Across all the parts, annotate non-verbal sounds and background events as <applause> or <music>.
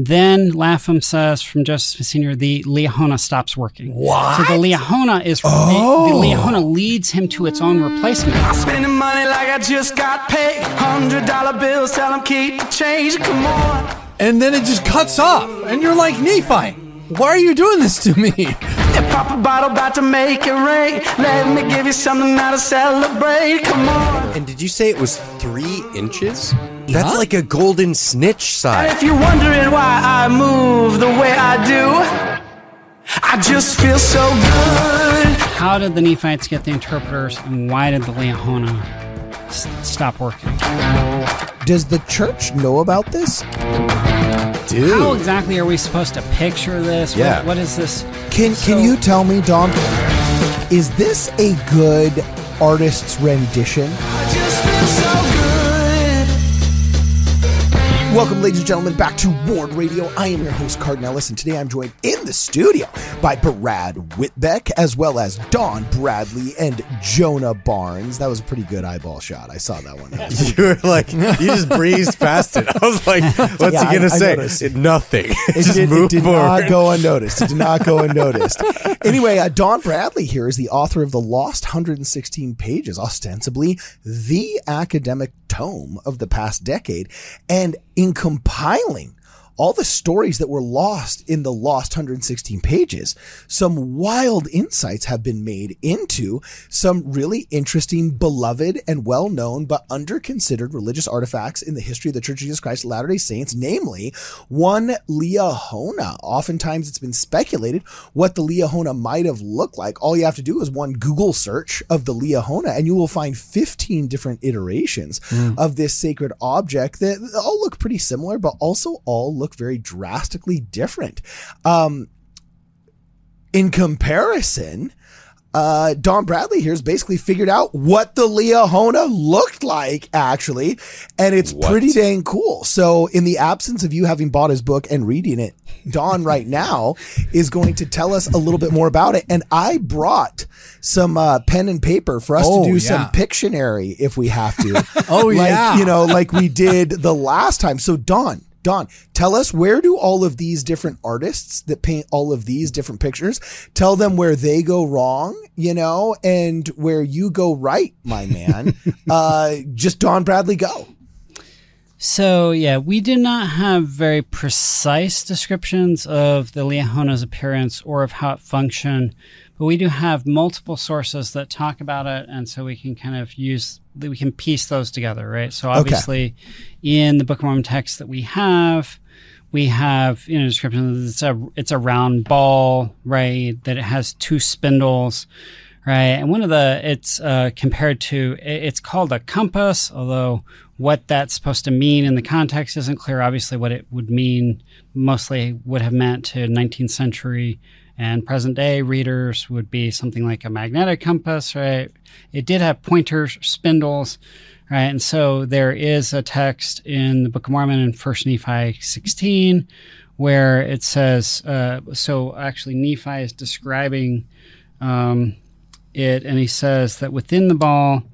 Then Lapham says from Joseph Senior, the Liahona stops working. What? So the Liahona is Oh. the, the Liahona leads him to its own replacement. I'm Spending money like I just got paid. Hundred dollar bills, tell them keep the change. Come on. And then it just cuts off. And you're like, Nephi, why are you doing this to me? Yeah, pop a bottle, about to make it rain. Let me give you something now to celebrate. Come on. And did you say it was three inches? That's like a golden snitch And size. if you're wondering why I move the way I do, I just feel so good. How did the Nephites get the interpreters, and why did the Liahona s- stop working? Does the church know about this? How exactly are we supposed to picture this? What- what is this? Can can you tell me, Don? Is this a good artist's rendition? Welcome, ladies and gentlemen, back to Ward Radio. I am your host, Cardon Ellis, and today I'm joined in the studio by Brad Whitbeck, as well as Don Bradley and Jonah Barnes. That was a pretty good eyeball shot. I saw that one. That <laughs> You were like, you just breezed past it. I was like, <laughs> what's Yeah, he gonna say? It, nothing. It <laughs> just did, move it did forward. not go unnoticed. It did not go unnoticed. anyway, uh, Don Bradley here is the author of the Lost 116 Pages, ostensibly the academic tome of the past decade. And in compiling all the stories that were lost in the lost 116 pages, some wild insights have been made into some really interesting, beloved, and well known but under considered religious artifacts in the history of the Church of Jesus Christ of Latter day Saints, namely one Liahona. Oftentimes it's been speculated what the Liahona might have looked like. All you have to do is one Google search of the Liahona and you will find 15 different iterations hmm. of this sacred object that all look pretty similar, but also all look very drastically different. Um, in comparison, uh, Don Bradley here has basically figured out what the Liahona looked like, actually, and it's What? pretty dang cool. So, in the absence of you having bought his book and reading it, Don right <laughs> now is going to tell us a little bit more about it. And I brought some uh, pen and paper for us Oh, to do yeah. some Pictionary if we have to. <laughs> Oh, like, yeah. you know, like we did the last time. So, Don. Don, tell us where do all of these different artists that paint all of these different pictures tell them where they go wrong, you know, and where you go right, my man. <laughs> uh, just Don Bradley go. So yeah, we did not have very precise descriptions of the Liahona's appearance or of how it functioned, but we do have multiple sources that talk about it, and so we can kind of use we can piece those together, right? So obviously, in the Book of Mormon text that we have, we have you know description that it's a it's a round ball, right? That it has two spindles. Right, and one of the it's uh, compared to it's called a compass, although what that's supposed to mean in the context isn't clear. Obviously, what it would mean mostly would have meant to 19th century and present day readers would be something like a magnetic compass, right? It did have pointers, spindles, right? And so there is a text in the Book of Mormon in First Nephi 16 where it says, uh, so actually Nephi is describing um, it, and he says that within the ball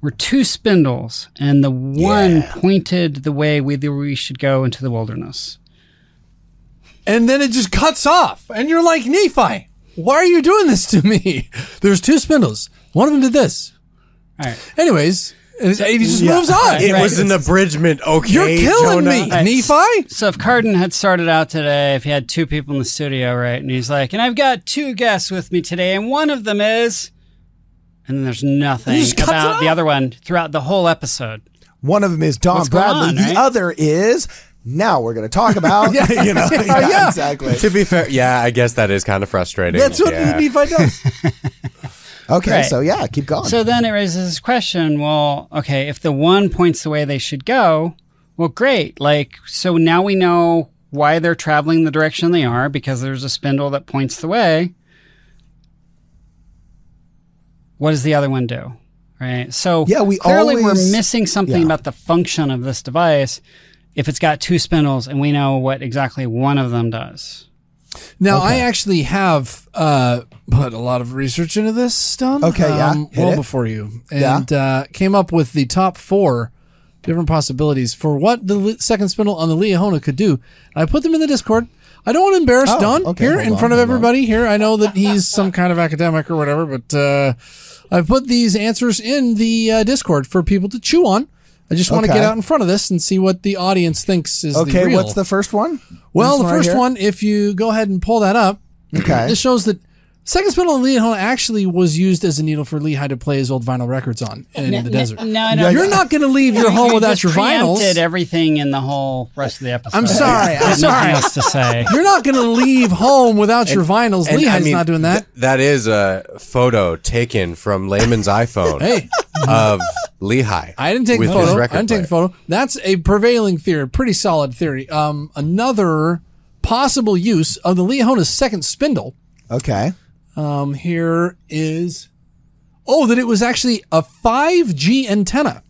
were two spindles, and the one pointed the way we, we should go into the wilderness. And then it just cuts off. And you're like, Nephi, why are you doing this to me? There's two spindles. One of them did this. All right. Anyways, and he just Yeah. moves on. It Right. was an abridgment, okay? You're killing Jonah? me, Right. Nephi. So if Cardon had started out today, if he had two people in the studio, right, and he's like, and I've got two guests with me today, and one of them is, and then there's nothing just cuts it about the other one throughout the whole episode. One of them is Don What's going Bradley. on, the eh? other is now we're going to talk about, <laughs> <laughs> you know, yeah, oh, yeah. exactly. To be fair, yeah, I guess that is kind of frustrating. That's what yeah. Nephi does. <laughs> Okay, Right. so yeah, keep going. So then it raises this question well, okay, if the one points the way they should go, well, great. Like, so now we know why they're traveling the direction they are because there's a spindle that points the way. What does the other one do? Right. So Yeah, we clearly always- we're missing something yeah. about the function of this device if it's got two spindles and we know what exactly one of them does. Now, I actually have uh, put a lot of research into this, Stone. Okay, yeah. um, well it. before you, Yeah. and uh, came up with the top four different possibilities for what the second spindle on the Liahona could do. I put them in the Discord. I don't want to embarrass Oh, Don okay, here in on, front of hold on. everybody here. I know that he's some kind of academic or whatever, but uh, I've put these answers in the uh, Discord for people to chew on. I just want to Okay. get out in front of this and see what the audience thinks is the Okay, real. what's the first one? Well, This the right first one, if you go ahead and pull that up, Okay. this shows that second spindle on Liahona actually was used as a needle for Lehi to play his old vinyl records on in the desert. No, I don't. You're not going to leave your <laughs> home without just your vinyls. preempted everything in the whole rest of the episode. I'm sorry. I'm Nothing sorry. else to say. You're not going to leave home without your vinyls. And, Lehi's I mean, not doing that. th- that is a photo taken from Laman's iPhone hey, of Lehigh. I didn't take with the his photo. I didn't take the photo. That's a prevailing theory, pretty solid theory. Um, another possible use of the Liahona's second spindle Okay. Um, here is oh that it was actually a 5G antenna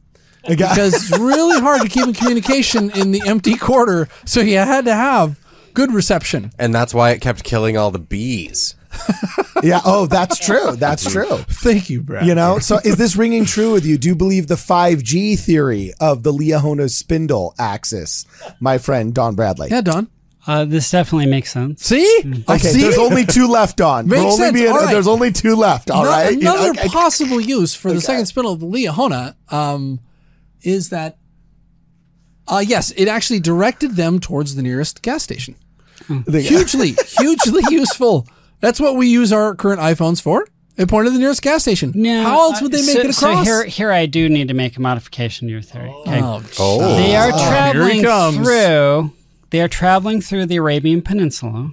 because it's really hard to keep in communication in the empty quarter, so you had to have good reception. And that's why it kept killing all the bees. <laughs> Yeah. Oh, that's true. That's true. <laughs> Thank you, Brad. You know, so is this ringing true with you? Do you believe the 5G theory of the Liahona spindle axis, my friend Don Bradley? yeah, Don. Uh, this definitely makes sense. See, I Okay, see. there's only two left, on. Makes only sense. All right. There's only two left. All No- right. You know, Another okay. possible use for the second spindle of the Liahona um, is that, uh, yes, it actually directed them towards the nearest gas station. Hugely, <laughs> hugely useful. That's what we use our current iPhones for. It pointed to the nearest gas station. No, How else would they uh, make so, it across? So here, here I do need to make a modification to your theory. Okay. oh, Oh. They are here he traveling comes. through. They are traveling through the Arabian Peninsula.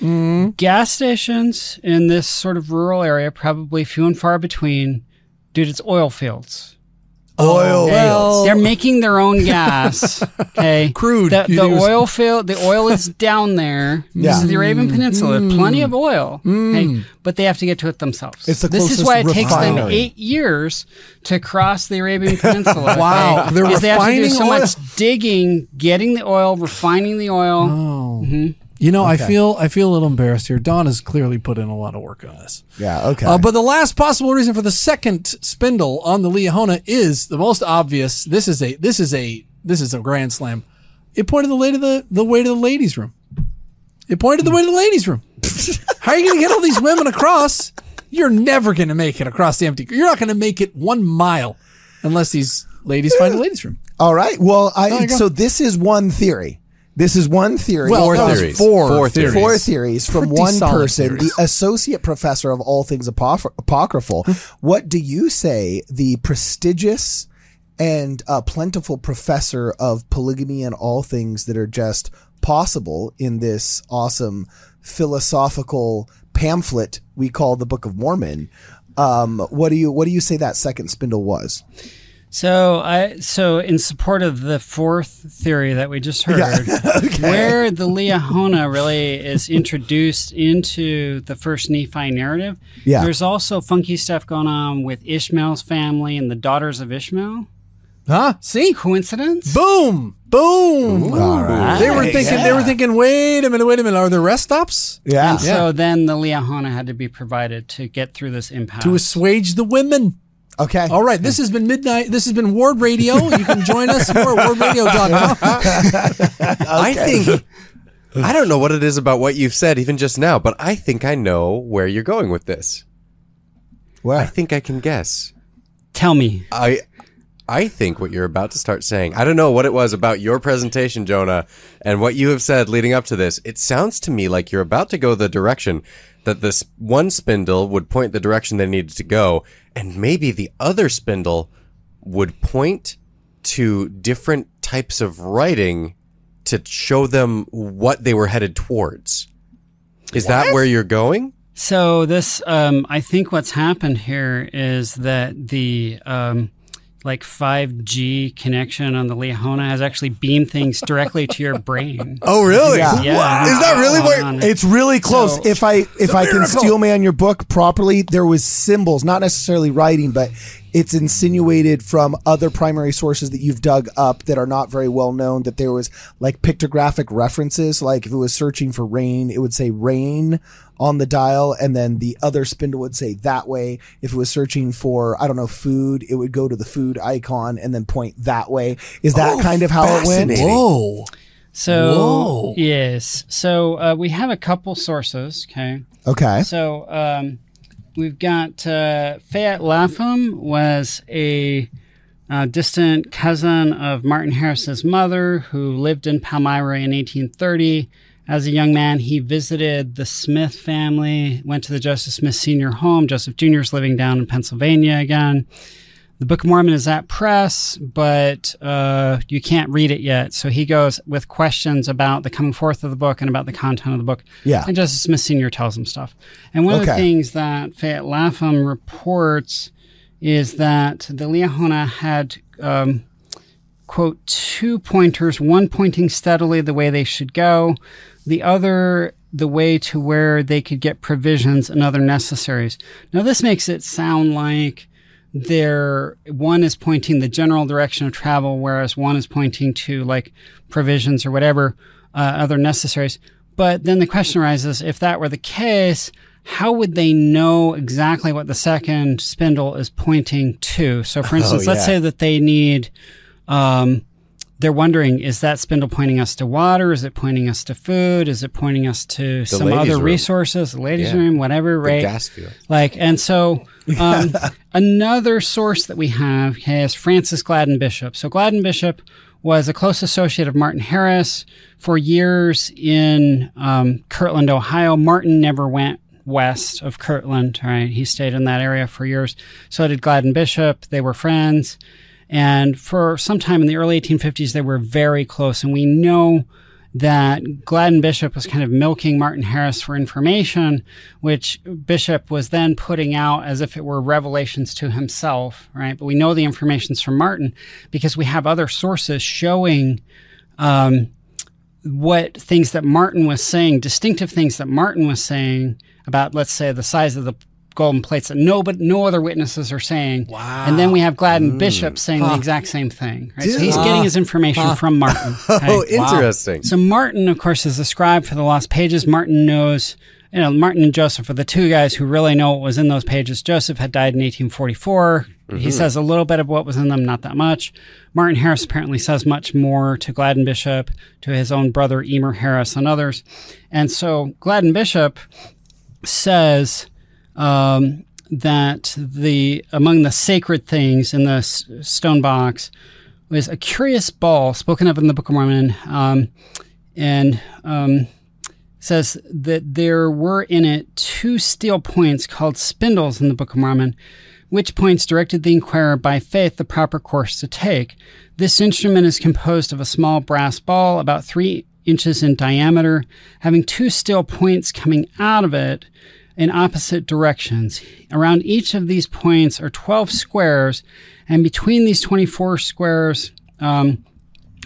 Mm-hmm. Gas stations in this sort of rural area probably few and far between, due to its oil fields. Oil. Okay? They're making their own gas. <laughs> Okay, Crude. The, the use- oil field, the oil is down there. Yeah. This is the Arabian mm. Peninsula. Mm. Plenty of oil. Mm. Okay, but they have to get to it themselves. It's the this is why it takes them eight years to cross the Arabian Peninsula. <laughs> Wow, okay? they're Because they have to do so oil? much digging, getting the oil, refining the oil. Oh. Mm-hmm. You know, I feel I feel a little embarrassed here. Don has clearly put in a lot of work on this. Yeah. Okay. Uh, but the last possible reason for the second spindle on the Liahona is the most obvious. This is a this is a this is a grand slam. It pointed the way to the the way to the ladies' room. It pointed the way to the ladies' room. <laughs> How are you going to get all these women across? You're never going to make it across the empty. You're not going to make it one mile unless these ladies find the ladies' room. All right. Well, I so this is one theory. This is one theory. Well, Four that was theories. Four, Four theories. theories. Four theories from Pretty one person, theories. the associate professor of all things apoph- apocryphal. what do you say, the prestigious and uh, plentiful professor of polygamy and all things that are just possible in this awesome philosophical pamphlet we call the Book of Mormon? Um, what do you what do you say that second spindle was? So I so in support of the fourth theory that we just heard, <laughs> where the Liahona really is introduced into the first Nephi narrative, Yeah. there's also funky stuff going on with Ishmael's family and the daughters of Ishmael. Huh? See? Coincidence? Boom! Boom! right. They were thinking. They were thinking. Wait a minute. Wait a minute. Are there rest stops Yeah. And so then the Liahona had to be provided to get through this impasse. to assuage the women? Okay. All right. This has been midnight. This has been Ward Radio. You can join us more at <laughs> wardradio.com. <laughs> I think I don't know what it is about what you've said even just now, but I think I know where you're going with this. I think I can guess. Tell me. I I think what you're about to start saying. I don't know what it was about your presentation, Jonah, and what you have said leading up to this. It sounds to me like you're about to go the direction that this one spindle would point the direction they needed to go, and maybe the other spindle would point to different types of writing to show them what they were headed towards. Is that where you're going? So this, um, I think what's happened here is that the um, like 5G connection on the Liahona has actually beamed things directly to your brain. <laughs> Oh, really? Yeah. Yeah. Is that really what? On. It's really close. So- if I if I can steel man your book properly, there was symbols, not necessarily writing, but it's insinuated from other primary sources that you've dug up that are not very well known that there was like pictographic references. Like if it was searching for rain, it would say rain on the dial, and then the other spindle would say that way. If it was searching for, I don't know, food, it would go to the food icon and then point that way. Is that Oh, kind of how it went? Whoa. So Whoa. yes, so uh, we have a couple sources. Okay, Okay. so um, we've got uh, Fayette Lapham was a uh, distant cousin of Martin Harris's mother, who lived in Palmyra in 1830. As a young man, he visited the Smith family, went to the Joseph Smith Senior home. Joseph Jr. is living down in Pennsylvania again. The Book of Mormon is at press, but uh, you can't read it yet. So he goes with questions about the coming forth of the book and about the content of the book. Yeah. And Joseph Smith Sr. tells him stuff. And one of the things that Fayette Lapham reports is that the Liahona had, um, quote, two pointers, one pointing steadily the way they should go, the other the way to where they could get provisions and other necessaries. Now, this makes it sound like there one is pointing the general direction of travel, whereas one is pointing to like provisions or whatever uh, other necessaries. But then the question arises: if that were the case, how would they know exactly what the second spindle is pointing to? So, for <laughs> instance, let's say that they need. Um, they're wondering: is that spindle pointing us to water? Is it pointing us to food? Is it pointing us to some other room. resources? The ladies' Yeah. room, whatever, The right? gas field. Like, and so um, <laughs> another source that we have is Francis Gladden Bishop. So Gladden Bishop was a close associate of Martin Harris for years in um, Kirtland, Ohio. Martin never went west of Kirtland, right? He stayed in that area for years. So did Gladden Bishop. They were friends. And for some time in the early 1850s, they were very close. And we know that Gladden Bishop was kind of milking Martin Harris for information, which Bishop was then putting out as if it were revelations to himself, right? But we know the information's from Martin because we have other sources showing um, what things that Martin was saying, distinctive things that Martin was saying about, let's say, the size of the golden plates that no, but no other witnesses are saying. Wow. And then we have Gladden Bishop saying the exact same thing. Right? So he's getting his information from Martin. <laughs> Oh, interesting. So Martin, of course, is the scribe for the lost pages. Martin knows, you know, Martin and Joseph are the two guys who really know what was in those pages. Joseph had died in 1844. He mm-hmm. says a little bit of what was in them, not that much. Martin Harris apparently says much more to Gladden Bishop, to his own brother Emer Harris, and others. And so Gladden Bishop says um, that the among the sacred things in the stone box was a curious ball spoken of in the Book of Mormon, um, and um, says that there were in it two steel points called spindles in the Book of Mormon, which points directed the inquirer by faith the proper course to take. This instrument is composed of a small brass ball about three inches in diameter, having two steel points coming out of it in opposite directions. Around each of these points are 12 squares, and between these 24 squares um,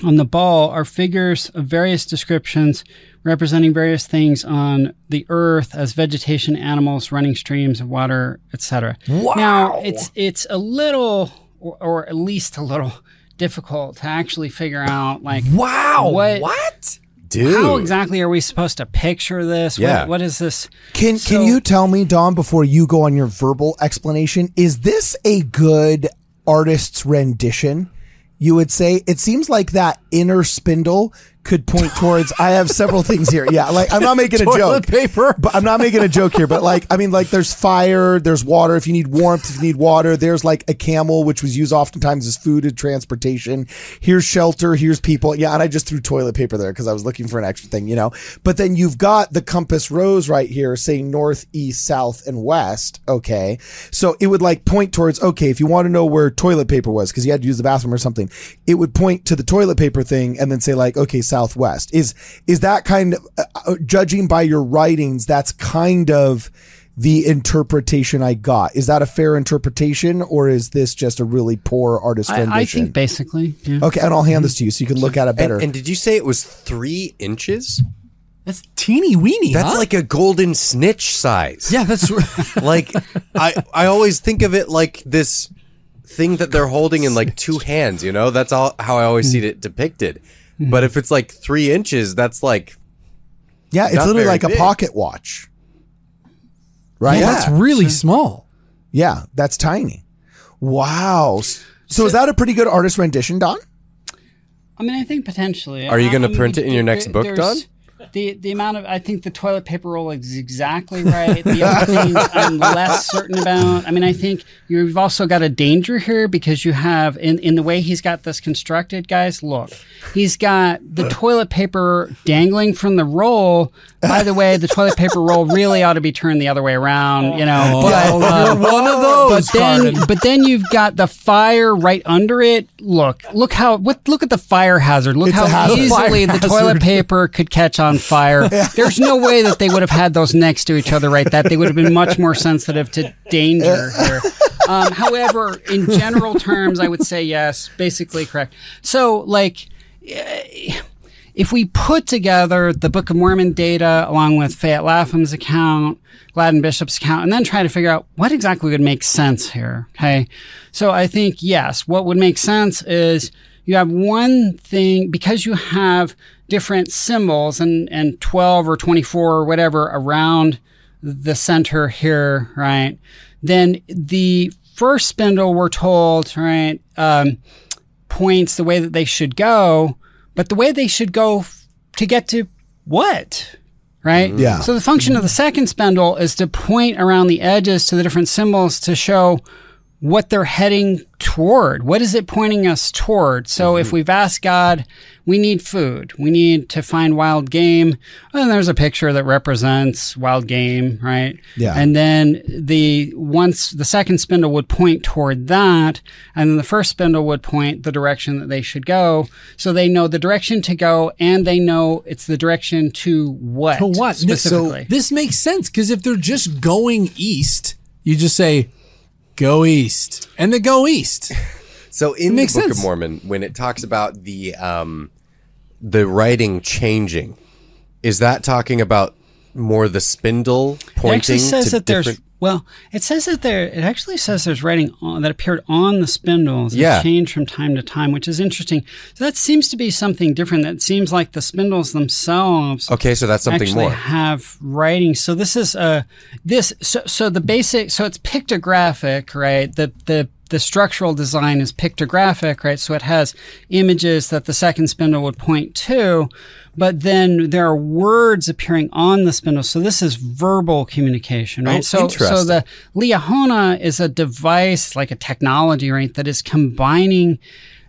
on the ball are figures of various descriptions representing various things on the earth as vegetation, animals, running streams of water, etc. Wow. Now, it's it's a little or, or at least a little <laughs> difficult to actually figure out like Wow. What- What? Dude. how exactly are we supposed to picture this? Yeah. What, what is this? Can So- can you tell me, Don, before you go on your verbal explanation, is this a good artist's rendition? You would say it seems like that inner spindle could point towards. I have several things here. Yeah, like I'm not <laughs> making a Toilet joke, paper. but I'm not making a joke here. But like, I mean, like, there's fire, there's water. If you need warmth, if you need water, there's like a camel, which was used oftentimes as food and transportation. Here's shelter. Here's people. Yeah, and I just threw toilet paper there because I was looking for an extra thing, you know. But then you've got the compass rose right here, saying north, east, south, and west. Okay, so it would like point towards. Okay, if you want to know where toilet paper was because you had to use the bathroom or something, it would point to the toilet paper thing and then say like, okay, southwest. Is is that kind of uh, uh, judging by your writings? That's kind of the interpretation I got. Is that a fair interpretation, or is this just a really poor artist rendition? I, I think basically. Yeah. Okay, and I'll hand this to you so you can look at it and, better. and did you say it was three inches? That's teeny weeny. That's huh? like a golden snitch size. yeah. That's <laughs> like I I always think of it like this thing that they're holding in like two <laughs> hands. You know, that's all how I always see mm. it depicted. Mm. But if it's like three inches, that's like Yeah, it's Not literally very like a pocket watch. Right? Well, that's really small. Yeah, that's tiny. Wow. So, is that a pretty good artist rendition, Don? I mean, I think potentially. Are you gonna I mean, print it in your next book, there's- Don? The the amount of I think the toilet paper roll is exactly right. The other things I'm less certain about. I mean, I think you've also got a danger here because you have in in the way he's got this constructed, guys. Look, he's got the toilet paper dangling from the roll. By the way, the toilet paper roll really ought to be turned the other way around. You know, but, uh, You're one of those, but then, Cardon. but then you've got the fire right under it. Look, look how what look at the fire hazard. Look It's how hazard. easily the toilet paper could catch on fire. <laughs> There's no way that they would have had those next to each other right that they would have been much more sensitive to danger here. Um, however, in general terms, I would say yes, basically correct. So, like, eh, if we put together the Book of Mormon data along with Fayette Lapham's account, Gladden Bishop's account, and then try to figure out what exactly would make sense here. Okay. So I think, yes, what would make sense is you have one thing because you have different symbols and, and 12 or 24 or whatever around the center here, right? Then the first spindle, we're told, right, um, points the way that they should go, but the way they should go f- to get to what? Right? Yeah. So the function of the second spindle is to point around the edges to the different symbols to show what they're heading toward. What is it pointing us toward? So mm-hmm. if we've asked God, we need food, we need to find wild game, and there's a picture that represents wild game, right? Yeah. And then the once the second spindle would point toward that, and then the first spindle would point the direction that they should go. So they know the direction to go, and they know it's the direction to what? To what? specifically? So This makes sense because if they're just going east, you just say, "Go east," and they go east. <laughs> So in the Book sense. of Mormon, when it talks about the um, the writing changing, is that talking about more the spindle It pointing actually says to that there's different? Well, it says that there. It actually says there's writing on, that appeared on the spindles. that Yeah. changed from time to time, which is interesting. So that seems to be something different. That seems like the spindles themselves. Okay, so that's something actually more. have writing. So this is uh this so so the basic so it's pictographic, right? The the the structural design is pictographic, right? So it has images that the second spindle would point to, but then there are words appearing on the spindle. So this is verbal communication, right? Oh, so so the Liahona is a device like a technology, right, that is combining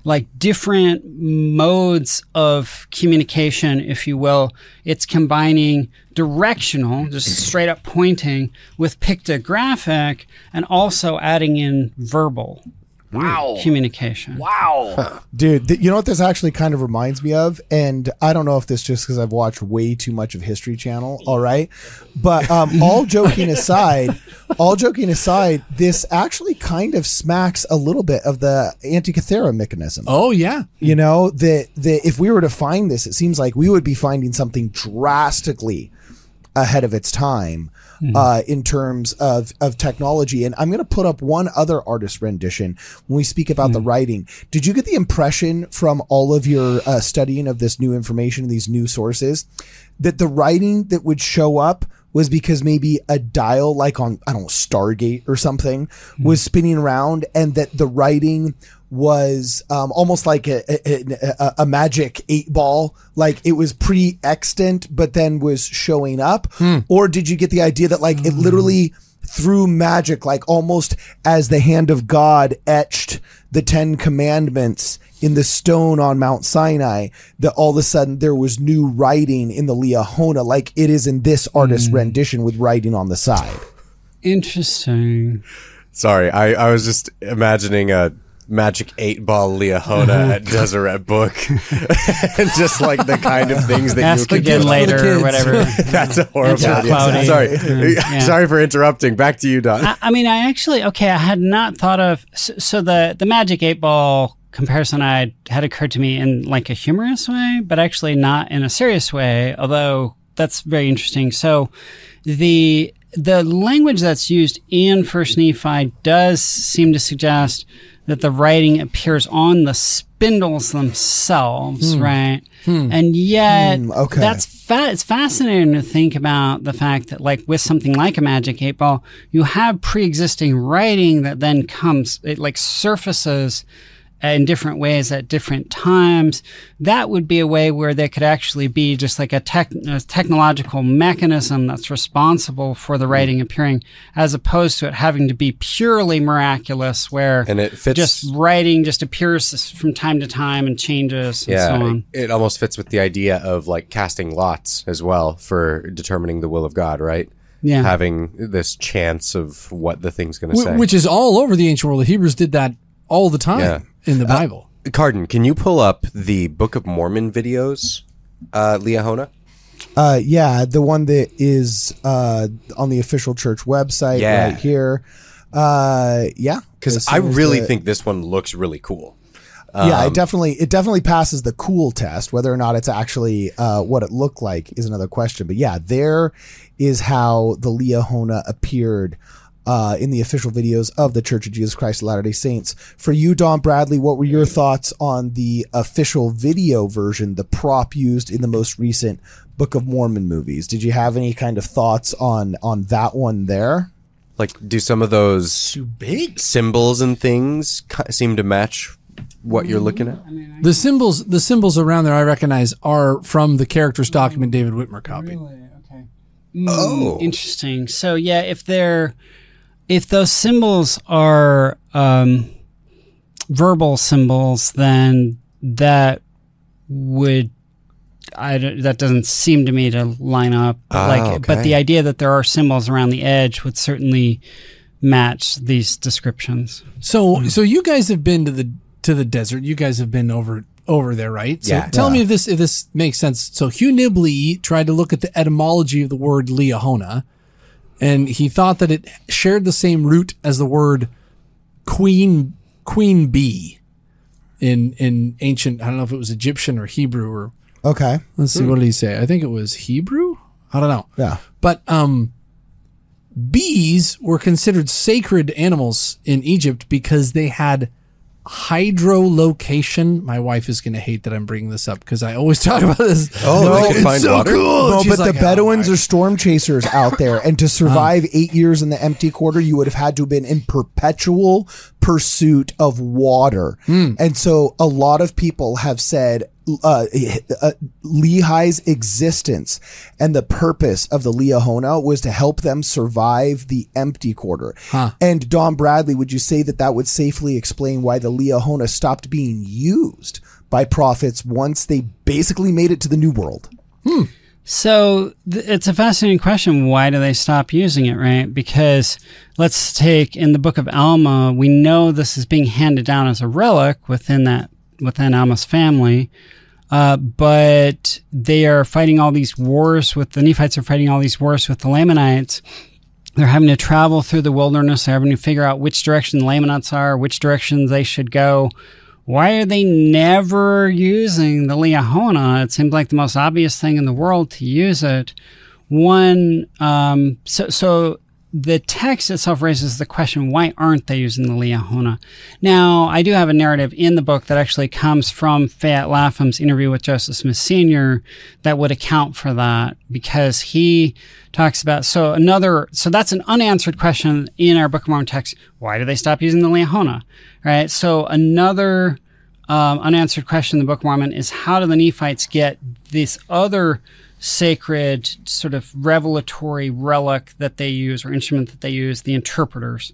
like different modes of communication, if you will. It's combining directional, just straight up pointing, with pictographic, and also adding in verbal. Wow. Communication. Wow. Dude, th- you know what this actually kind of reminds me of? And I don't know if this just because I've watched way too much of History Channel, all right? But um, all <laughs> joking aside, all joking aside, this actually kind of smacks a little bit of the Antikythera mechanism. Oh yeah, You know, that that if we were to find this, it seems like we would be finding something drastically ahead of its time uh, in terms of, of technology. And I'm going to put up one other artist rendition when we speak about the writing. Did you get the impression from all of your uh, studying of this new information, these new sources, that the writing that would show up was because maybe a dial like on, I don't know, Stargate or something was spinning around and that the writing was um, almost like a, a, a, a magic eight ball, like it was pre-extant, but then was showing up? Or did you get the idea that like it literally through magic, like almost as the hand of God etched the Ten Commandments in the stone on Mount Sinai, that all of a sudden there was new writing in the Liahona, like it is in this artist's rendition with writing on the side. Interesting. Sorry, I, I was just imagining a magic eight ball Liahona mm-hmm. at Deseret Book, <laughs> and just like the kind of things that Ask you could again do. later or whatever. <laughs> That's a horrible. It's idea. Sorry, mm-hmm. <laughs> Yeah. sorry for interrupting. Back to you, Don. I, I mean, I actually okay. I had not thought of so, so the the Magic Eight Ball comparison I had occurred to me in like a humorous way, but actually not in a serious way. Although that's very interesting. So the the language that's used in First Nephi does seem to suggest that the writing appears on the spindles themselves, right? And yet, Hmm, okay. that's fa- it's fascinating to think about the fact that, like, with something like a magic eight ball, you have pre-existing writing that then comes, it like surfaces in different ways at different times. That would be a way where there could actually be just like a, tech, a technological mechanism that's responsible for the mm. writing appearing, as opposed to it having to be purely miraculous, where And it fits- just writing just appears from time to time and changes and Yeah, so on. it, it almost fits with the idea of like casting lots as well for determining the will of God, right? Yeah. Having this chance of what the thing's going to Wh- say. which is all over the ancient world. The Hebrews did that all the time Yeah. In the Bible. Cardon, can you pull up the Book of Mormon videos, uh, Liahona? Uh, yeah, the one that is uh, on the official church website Yeah. right here. Uh, yeah, Because I really the- think this one looks really cool. yeah, Um, it definitely it definitely passes the cool test. Whether or not it's actually uh, what it looked like is another question. But yeah, there is how the Liahona appeared. Uh, in the official videos of the Church of Jesus Christ of Latter Day Saints. For you, Don Bradley, what were your thoughts on the official video version, the prop used in the most recent Book of Mormon movies? Did you have any kind of thoughts on on that one there? Like, do some of those Too big. symbols and things seem to match what you're looking at? The symbols, the symbols around there, I recognize are from the characters document David Whitmer copied. Really? Okay. Oh, interesting. So yeah, if they're if those symbols are um, verbal symbols, then that would I don't- that doesn't seem to me to line up. But Ah, like, but the idea that there are symbols around the edge would certainly match these descriptions. So, so you guys have been to the to the desert. You guys have been over over there, right? So Yeah. tell me if this if this makes sense. So Hugh Nibley tried to look at the etymology of the word Liahona, and he thought that it shared the same root as the word queen queen bee in in ancient. I don't know if it was Egyptian or Hebrew or Okay. let's see what did he say? I think it was Hebrew. I don't know. Yeah. But um, bees were considered sacred animals in Egypt because they had hydrolocation. My wife is going to hate that I'm bringing this up because I always <laughs> talk about this. Oh, they can find water? cool. No, but like, the "Oh Bedouins my are storm chasers out there, and to survive uh. eight years in the empty quarter, you would have had to have been in perpetual pursuit of water. Hmm. And so, a lot of people have said uh, uh, Lehi's existence and the purpose of the Liahona was to help them survive the empty quarter. And Don Bradley, would you say that that would safely explain why the Liahona stopped being used by prophets once they basically made it to the New World? So th- it's a fascinating question. Why do they stop using it, right? Because let's take in the book of Alma, we know this is being handed down as a relic within that within Alma's family. Uh, but they are fighting all these wars with the Nephites are fighting all these wars with the Lamanites. They're having to travel through the wilderness. They're having to figure out which direction the Lamanites are, which direction they should go. Why are they never using the Liahona? It seems like the most obvious thing in the world to use it. One, um, so, so the text itself raises the question, why aren't they using the Liahona? Now, I do have a narrative in the book that actually comes from Fayette Lapham's interview with Joseph Smith Sr. that would account for that because he talks about, so another, so that's an unanswered question in our Book of Mormon text. Why do they stop using the Liahona? Right? So another um, unanswered question in the Book of Mormon is how do the Nephites get this other sacred sort of revelatory relic that they use or instrument that they use, the interpreters.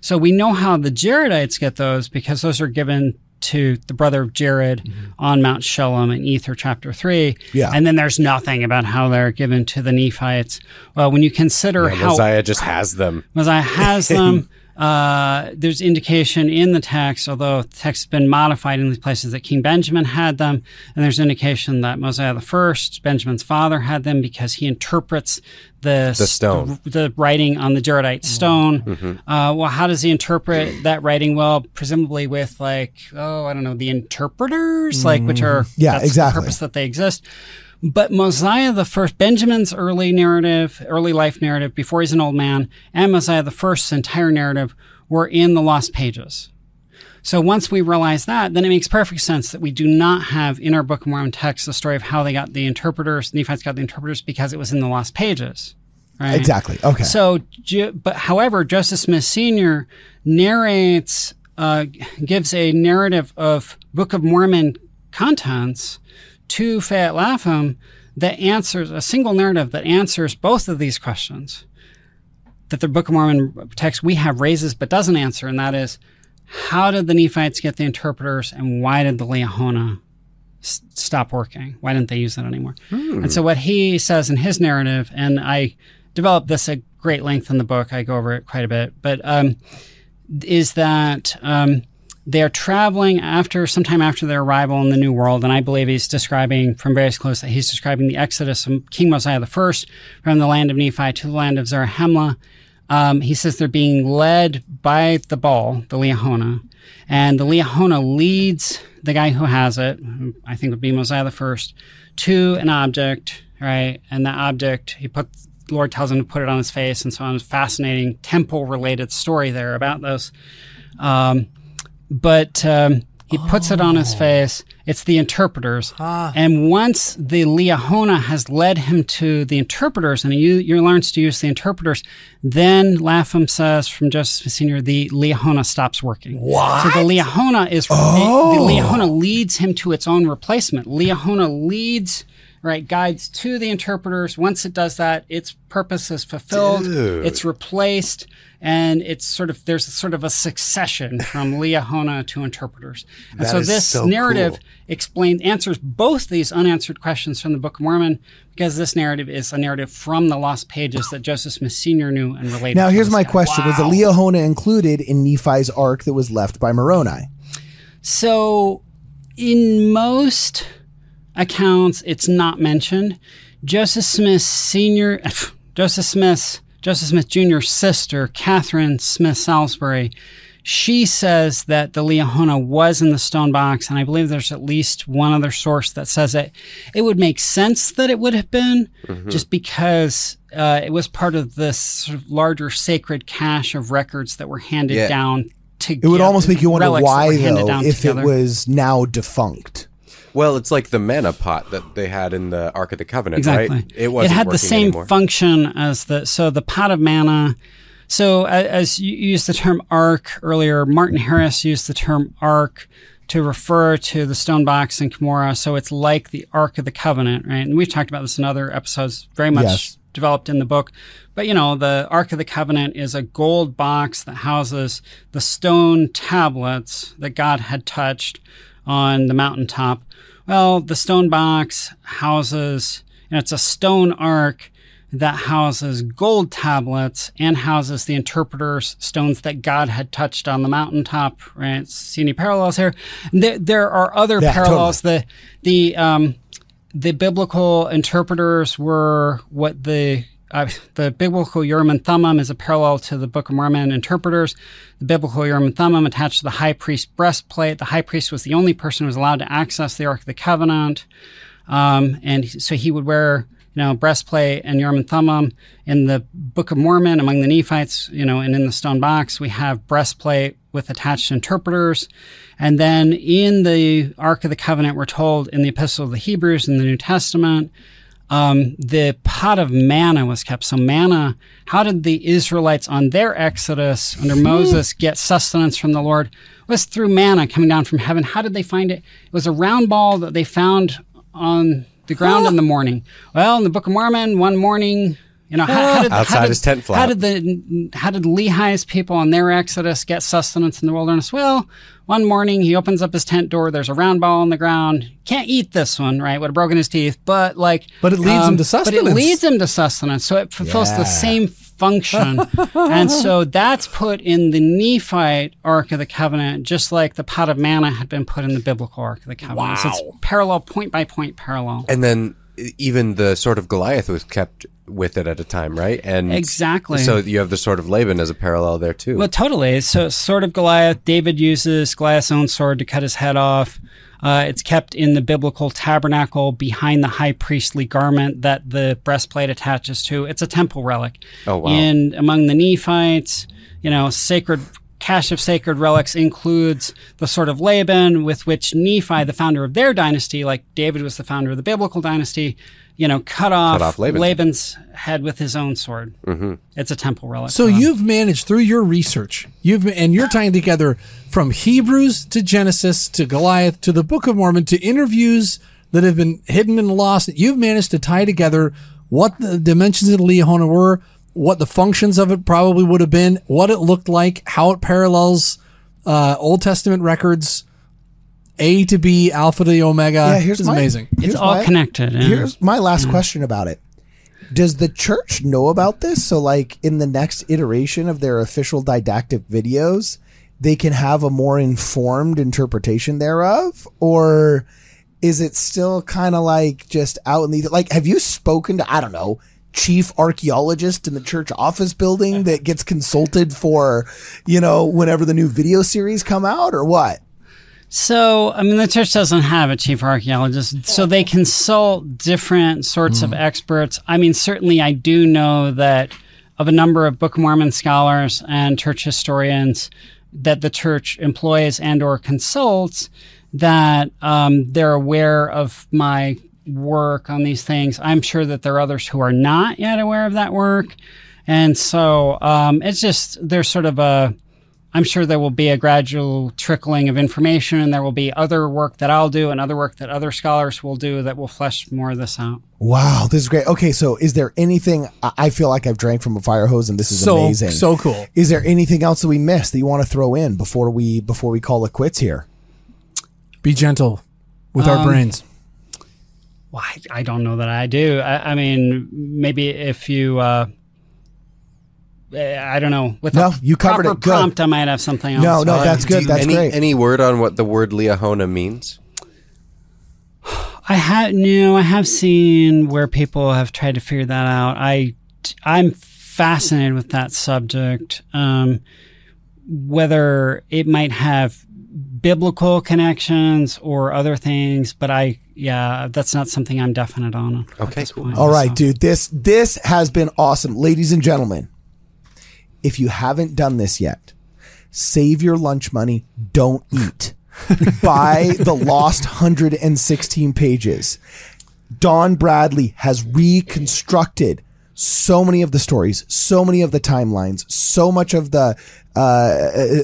So we know how the Jaredites get those because those are given to the brother of Jared mm-hmm. on Mount Shelem in Ether chapter 3. Yeah. And then there's nothing about how they're given to the Nephites. Well, when you consider Yeah, how Mosiah just has them. Mosiah has them. <laughs> Uh, there's indication in the text, although the text has been modified in these places, that King Benjamin had them, and there's indication that Mosiah the First, Benjamin's father, had them because he interprets the The stone. the, the writing on the Jaredite stone. Uh, well, how does he interpret that writing? Well, presumably with like, oh, I don't know, the interpreters, like which are Yeah, exactly. the purpose that they exist. But Mosiah the first, Benjamin's early narrative, early life narrative before he's an old man, and Mosiah the first's entire narrative were in the lost pages. So once we realize that, then it makes perfect sense that we do not have in our Book of Mormon text the story of how they got the interpreters, Nephites got the interpreters because it was in the lost pages. Right? Exactly. Okay. So, but however, Joseph Smith Sr. narrates, uh, gives a narrative of Book of Mormon contents to Fayette Lapham that answers a single narrative that answers both of these questions that the Book of Mormon text we have raises but doesn't answer, and that is how did the Nephites get the interpreters and why did the Liahona s- stop working? Why didn't they use that anymore? And so what he says in his narrative, and I developed this at great length in the book, I go over it quite a bit, but um, is that um, they are traveling after sometime after their arrival in the New World, and I believe he's describing from various clues that he's describing the exodus of King Mosiah I from the land of Nephi to the land of Zarahemla. Um, he says they're being led by the ball, the Liahona, and the Liahona leads the guy who has it, I think would be Mosiah I, to an object, right? And that object, he put, the Lord tells him to put it on his face, and so on. A fascinating temple-related story there about those. Um, but um, he puts it on his face. It's the interpreters. And once the Liahona has led him to the interpreters and he he learns to use the interpreters, then Lapham says from Joseph Senior, the Liahona stops working. What? So the Liahona is, the Liahona leads him to its own replacement. Liahona leads, right, guides to the interpreters. Once it does that, its purpose is fulfilled. Dude. It's replaced and it's sort of there's sort of a succession from <laughs> Liahona to interpreters. And That so this so narrative cool. explains answers both these unanswered questions from the Book of Mormon because this narrative is a narrative from the lost pages that Joseph Smith Sr. knew and related. now here's my guy. question: Was the Liahona included in Nephi's ark that was left by Moroni? So, in most accounts, it's not mentioned. Joseph Smith Senior, <laughs> Joseph Smith's Joseph Smith Jr.'s sister, Catherine Smith Salisbury, she says that the Liahona was in the stone box, and I believe there's at least one other source that says it. It would make sense that it would have been, just because uh, it was part of this sort of larger sacred cache of records that were handed Yeah. down together. It would almost make you wonder why, though, if together. it was now defunct. Well, it's like the manna pot that they had in the Ark of the Covenant, exactly. right? It wasn't had the same anymore. function as the so the pot of manna. So as you used the term ark earlier, Martin Harris used the term ark to refer to the stone box in Cumorah. So it's like the Ark of the Covenant, right? And we've talked about this in other episodes, very much Yes. developed in the book. But you know, the Ark of the Covenant is a gold box that houses the stone tablets that God had touched on the mountaintop. Well, the stone box houses, and it's a stone ark that houses gold tablets and houses the interpreter's stones that God had touched on the mountaintop. Right? See any parallels here? There, there are other Yeah, parallels. The the um, the biblical interpreters were what the uh, the biblical Urim and Thummim is a parallel to the Book of Mormon interpreters. The biblical Urim and Thummim attached to the high priest breastplate. The high priest was the only person who was allowed to access the Ark of the Covenant, um, and so he would wear you know breastplate and Urim and Thummim. In the Book of Mormon, among the Nephites, you know, and in the stone box, we have breastplate with attached interpreters. And then in the Ark of the Covenant, we're told in the Epistle of the Hebrews in the New Testament, um, the pot of manna was kept. So manna, how did the Israelites on their exodus under Moses get sustenance from the Lord? It was through manna coming down from heaven. How did they find it? It was a round ball that they found on the ground in the morning. Well, in the Book of Mormon, one morning, you know, how, how did, Outside how did, his tent flap. How did the how did Lehi's people on their exodus get sustenance in the wilderness? Well, one morning he opens up his tent door. There's a round ball on the ground. Can't eat this one, right? Would have broken his teeth, but like, um, But it leads him to But sustenance. it leads him to sustenance, so it fulfills Yeah. the same function. <laughs> and so that's put in the Nephite Ark of the Covenant, just like the pot of manna had been put in the biblical Ark of the Covenant. Wow. So it's parallel, point by point parallel. And then even the sword of Goliath was kept with it at a time, right? And Exactly. So you have the sword of Laban as a parallel there too. Well, totally. So, sword of Goliath. David uses Goliath's own sword to cut his head off. Uh, it's kept in the biblical tabernacle behind the high priestly garment that the breastplate attaches to. It's a temple relic. Oh, wow. And among the Nephites, you know, sacred cache of sacred relics includes the sword of Laban, with which Nephi, the founder of their dynasty, like David was the founder of the biblical dynasty, you know, cut off, off Laban. Laban's head with his own sword. Mm-hmm. It's a temple relic. So for you've managed through your research, you've and you're tying together from Hebrews to Genesis to Goliath to the Book of Mormon to interviews that have been hidden and lost. You've managed to tie together what the dimensions of the Liahona were, what the functions of it probably would have been, what it looked like, how it parallels uh, Old Testament records, A to B, Alpha to the Omega. Yeah, here's it's my- amazing. it's all my- connected. yeah. Here's my last question about it. Does the church know about this? So, like in the next iteration of their official didactic videos, they can have a more informed interpretation thereof? Or is it still kind of like just out in the, like, have you spoken to, I don't know, chief archaeologist in the church office building that gets consulted for, you know, whenever the new video series come out or what? So, I mean, the church doesn't have a chief archaeologist, so they consult different sorts of experts. I mean, certainly I do know that of a number of Book of Mormon scholars and church historians that the church employs and or consults that um, they're aware of my work on these things. I'm sure that there are others who are not yet aware of that work. And so um, it's just, there's sort of a, I'm sure there will be a gradual trickling of information, and there will be other work that I'll do and other work that other scholars will do that will flesh more of this out. Wow, this is great. Okay, so is there anything I I feel like I've drank from a fire hose and this is So amazing. so cool. Is there anything else that we missed that you want to throw in before we before we call it quits here? Be gentle with Um, our brains. Well, I, I don't know that I do. I, I mean, maybe if you, uh, eh, I don't know, with No, you covered it. Good. prompt, I might have something else. No, no, that's Do good. you- That's any, great. Any word on what the word Liahona means? I have no. I have seen where people have tried to figure that out. I I'm fascinated with that subject. Um, whether it might have biblical connections or other things, but I yeah, that's not something I'm definite on. Okay, cool. point, All right, so. dude. This this has been awesome, ladies and gentlemen. If you haven't done this yet, save your lunch money. Don't eat. <laughs> Buy the lost 116 pages. Don Bradley has reconstructed so many of the stories, so many of the timelines, so much of the uh,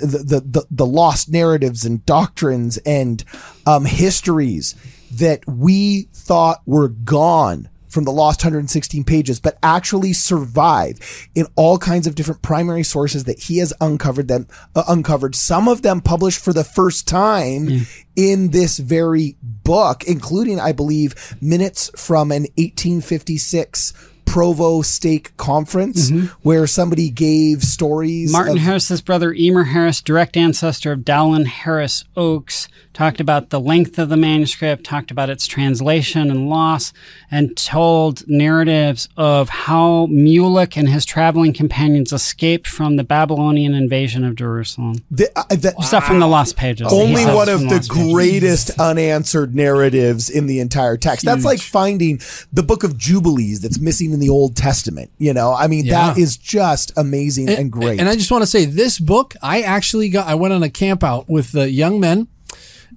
the, the the the lost narratives and doctrines and um, histories that we thought were gone from the lost 116 pages, but actually survive in all kinds of different primary sources that he has uncovered them, uh, uncovered. Some of them published for the first time in this very book, including, I believe, minutes from an 1856 Provo Stake Conference where somebody gave stories. Martin of- Harris's brother Emer Harris, direct ancestor of Dallin Harris Oaks, talked about the length of the manuscript, talked about its translation and loss, and told narratives of how Mulek and his traveling companions escaped from the Babylonian invasion of Jerusalem. the- uh, the- Stuff from the lost pages. Only one of the lost pages. greatest unanswered narratives in the entire text. That's like finding the book of Jubilees that's missing in the Old Testament. You know, I mean, that Yeah. is just amazing and, great. And I just want to say, this book, I actually got. I went on a camp out with the young men,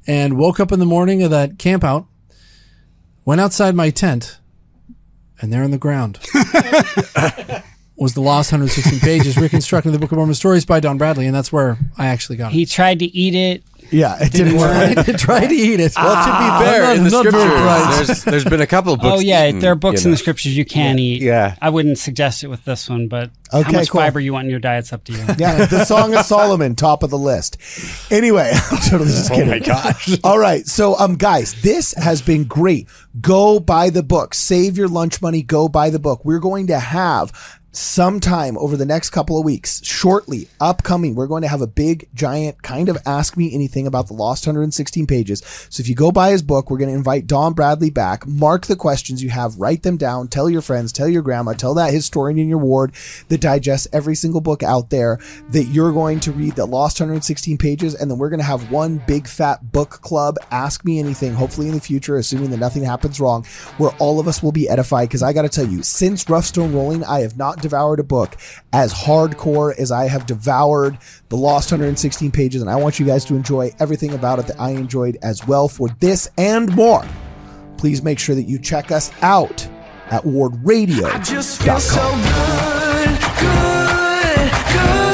and woke up in the morning of that camp out, went outside my tent, and there on the ground <laughs> was the lost 116 <laughs> pages reconstructing the Book of Mormon stories by Don Bradley, and that's where I actually got it. He tried to eat it. yeah, it didn't work. I <laughs> tried to eat it. Well, to be fair, I'm in the not- I'm not very scriptures, bright. there's, there's been a couple of books. oh yeah, eaten, there are books you in know. the scriptures you can eat. Yeah. I wouldn't suggest it with this one, but how much cool. fiber you want in your diet's up to you. Yeah, the Song of Solomon, top of the list. Anyway, <laughs> I'm totally just kidding. Oh my gosh. All right. So, um, guys, this has been great. Go buy the book. Save your lunch money. Go buy the book. We're going to have sometime over the next couple of weeks, shortly, upcoming, we're going to have a big, giant kind of ask me anything about the lost 116 pages. So if you go buy his book, we're going to invite Don Bradley back, mark the questions you have, write them down, tell your friends, tell your grandma, tell that historian in your ward that digests every single book out there that you're going to read the lost 116 pages. And then we're going to have one big fat book club, ask me anything, hopefully in the future, assuming that nothing happens wrong, where all of us will be edified. Cause I got to tell you, since Rough Stone Rolling, I have not devoured a book as hardcore as I have devoured the Lost 116 pages, and I want you guys to enjoy everything about it that I enjoyed as well for this and more. Please make sure that you check us out at wardradio.com. I just feel so good, good, good.